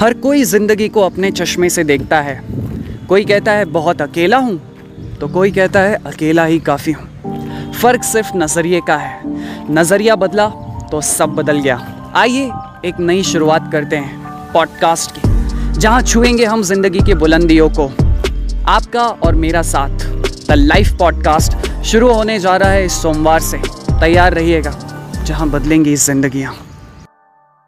हर कोई ज़िंदगी को अपने चश्मे से देखता है। कोई कहता है, बहुत अकेला हूँ। तो कोई कहता है, अकेला ही काफ़ी हूँ। फ़र्क सिर्फ़ नज़रिए का है। नज़रिया बदला तो सब बदल गया। आइए एक नई शुरुआत करते हैं पॉडकास्ट की, जहाँ छुएँगे हम ज़िंदगी की बुलंदियों को। आपका और मेरा साथ, द लाइफ पॉडकास्ट, शुरू होने जा रहा है इस सोमवार से। तैयार रहिएगा, जहाँ बदलेंगी जिंदगियाँ।